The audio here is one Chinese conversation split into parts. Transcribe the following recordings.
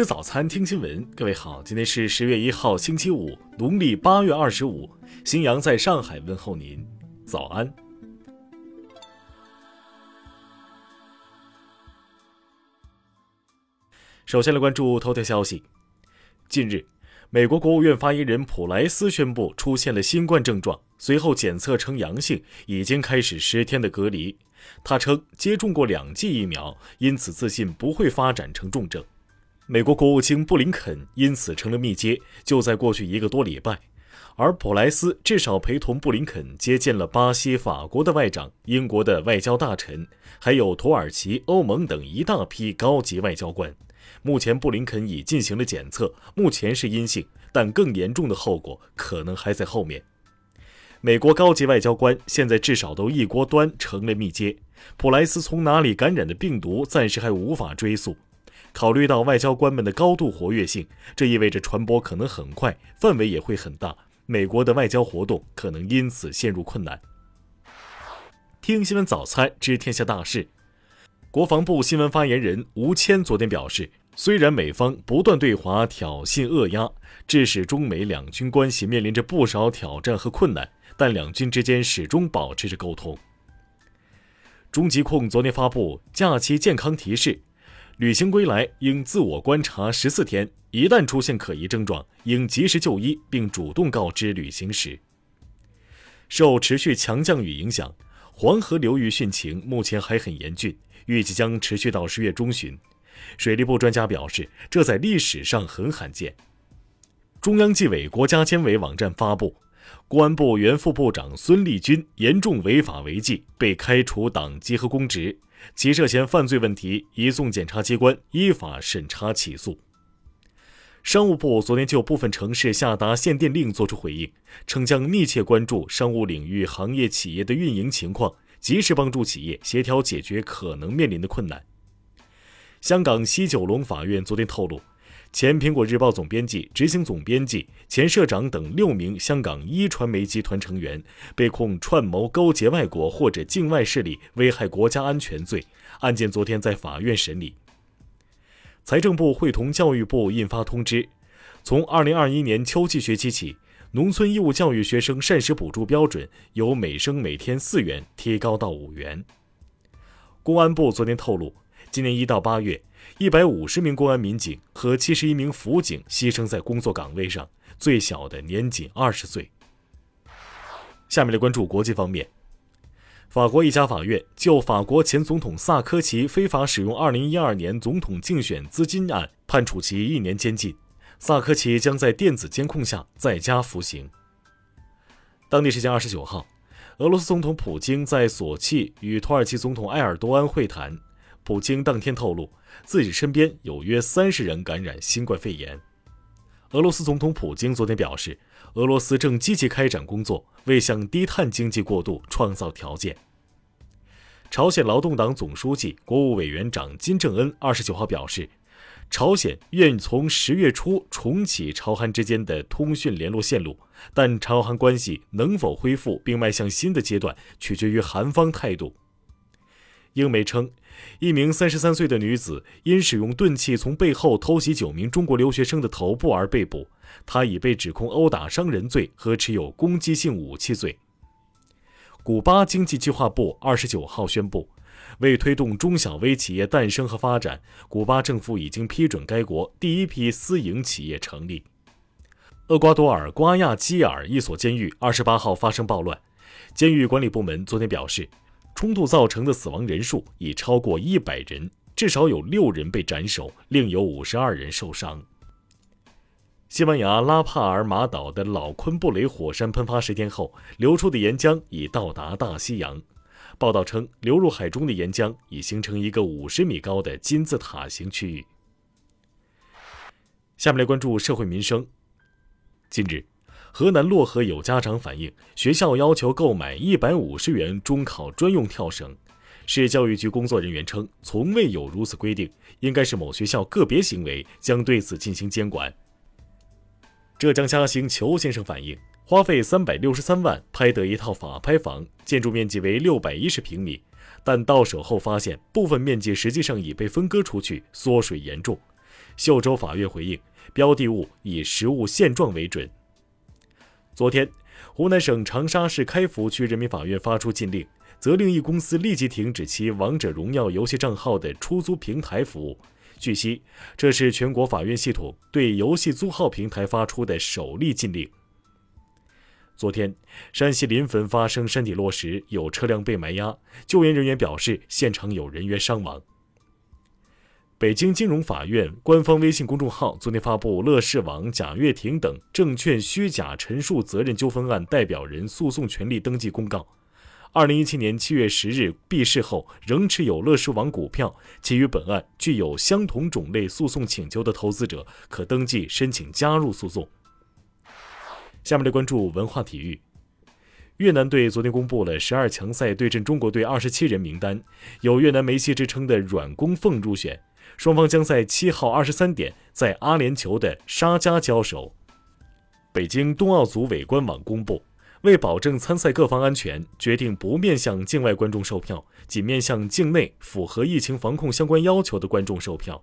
吃早餐，听新闻。各位好，今天是十月一号，星期五，农历八月二十五。新阳在上海问候您，早安。首先来关注头条消息。近日，美国国务院发言人普莱斯宣布出现了新冠症状，随后检测呈阳性，已经开始十天的隔离。他称接种过两剂疫苗，因此自信不会发展成重症。美国国务卿布林肯因此成了密接，就在过去一个多礼拜，而普莱斯至少陪同布林肯接见了巴西、法国的外长、英国的外交大臣，还有土耳其、欧盟等一大批高级外交官。目前，布林肯已进行了检测，目前是阴性，但更严重的后果可能还在后面。美国高级外交官现在至少都一锅端，成了密接。普莱斯从哪里感染的病毒，暂时还无法追溯。考虑到外交官们的高度活跃性，这意味着传播可能很快，范围也会很大。美国的外交活动可能因此陷入困难。听新闻早餐知天下大事。国防部新闻发言人吴谦昨天表示，虽然美方不断对华挑衅扼压，致使中美两军关系面临着不少挑战和困难，但两军之间始终保持着沟通。中疾控昨天发布假期健康提示。旅行归来应自我观察十四天，一旦出现可疑症状，应及时就医并主动告知旅行时。受持续强降雨影响，黄河流域汛情目前还很严峻，预计将持续到十月中旬。水利部专家表示，这在历史上很罕见。中央纪委国家监委网站发布，公安部原副部长孙立军严重违法违纪，被开除党籍和公职。其涉嫌犯罪问题移送检察机关依法审查起诉。商务部昨天就部分城市下达限电令作出回应，称将密切关注商务领域行业企业的运营情况，及时帮助企业协调解决可能面临的困难。香港西九龙法院昨天透露。前苹果日报总编辑、执行总编辑、前社长等六名香港一传媒集团成员被控串谋勾结外国或者境外势力危害国家安全罪，案件昨天在法院审理。财政部会同教育部印发通知，从二零二一年秋季学期起，农村义务教育学生膳食补助标准由每生每天四元提高到五元。公安部昨天透露，今年一到八月。一百五十名公安民警和七十一名辅警牺牲在工作岗位上，最小的年仅二十岁。下面来关注国际方面，法国一家法院就法国前总统萨科齐非法使用二零一二年总统竞选资金案判处其一年监禁，萨科齐将在电子监控下在家服刑。当地时间二十九号，俄罗斯总统普京在索契与土耳其总统埃尔多安会谈。普京当天透露，自己身边有约三十人感染新冠肺炎。俄罗斯总统普京昨天表示，俄罗斯正积极开展工作，为向低碳经济过渡创造条件。朝鲜劳动党总书记、国务委员长金正恩二十九号表示，朝鲜愿从十月初重启朝韩之间的通讯联络线路，但朝韩关系能否恢复并迈向新的阶段，取决于韩方态度。英媒称，一名三十三岁的女子因使用钝器从背后偷袭九名中国留学生的头部而被捕，她已被指控殴打伤人罪和持有攻击性武器罪。古巴经济计划部二十九号宣布，为推动中小微企业诞生和发展，古巴政府已经批准该国第一批私营企业成立。厄瓜多尔瓜亚基尔一所监狱二十八号发生暴乱，监狱管理部门昨天表示。冲突造成的死亡人数已超过一百人，至少有六人被斩首，另有五十二人受伤。西班牙拉帕尔马岛的老昆布雷火山喷发十天后，流出的岩浆已到达大西洋。报道称，流入海中的岩浆已形成一个五十米高的金字塔形区域。下面来关注社会民生。近日。河南漯河有家长反映，学校要求购买一百五十元中考专用跳绳。市教育局工作人员称，从未有如此规定，应该是某学校个别行为，将对此进行监管。浙江嘉兴裘先生反映，花费三百六十三万拍得一套法拍房，建筑面积为六百一十平米，但到手后发现部分面积实际上已被分割出去，缩水严重。秀州法院回应，标的物以实物现状为准。昨天，湖南省长沙市开福区人民法院发出禁令，责令一公司立即停止其“王者荣耀”游戏账号的出租平台服务。据悉，这是全国法院系统对游戏租号平台发出的首例禁令。昨天，山西临汾发生山体落石，有车辆被埋压，救援人员表示现场有人员伤亡。北京金融法院官方微信公众号昨天发布乐视网、贾跃亭等证券虚假陈述责任纠纷案代表人诉讼权利登记公告。二零一七年七月十日闭市后，仍持有乐视网股票且与本案具有相同种类诉讼请求的投资者，可登记申请加入诉讼。下面来关注文化体育。越南队昨天公布了十二强赛对阵中国队二十七人名单，有越南梅西之称的阮公凤入选，双方将在七号二十三点在阿联酋的沙加交手。北京冬奥组委官网公布。为保证参赛各方安全，决定不面向境外观众售票，仅面向境内符合疫情防控相关要求的观众售票。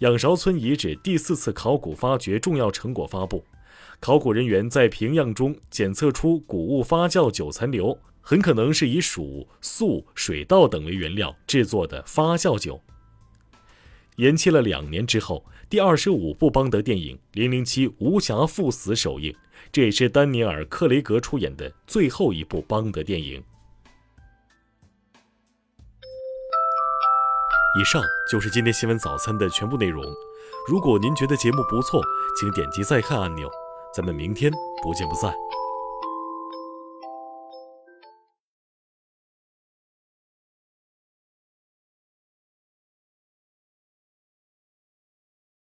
仰韶村遗址第四次考古发掘重要成果发布，考古人员在平样中检测出谷物发酵酒残留，很可能是以薯、粟、水稻等为原料制作的发酵酒。延期了两年之后，第二十五部邦德电影《零零七：无暇赴死》首映。这也是丹尼尔·克雷格出演的最后一部邦德电影。以上就是今天新闻早餐的全部内容。如果您觉得节目不错，请点击再看按钮。咱们明天不见不散。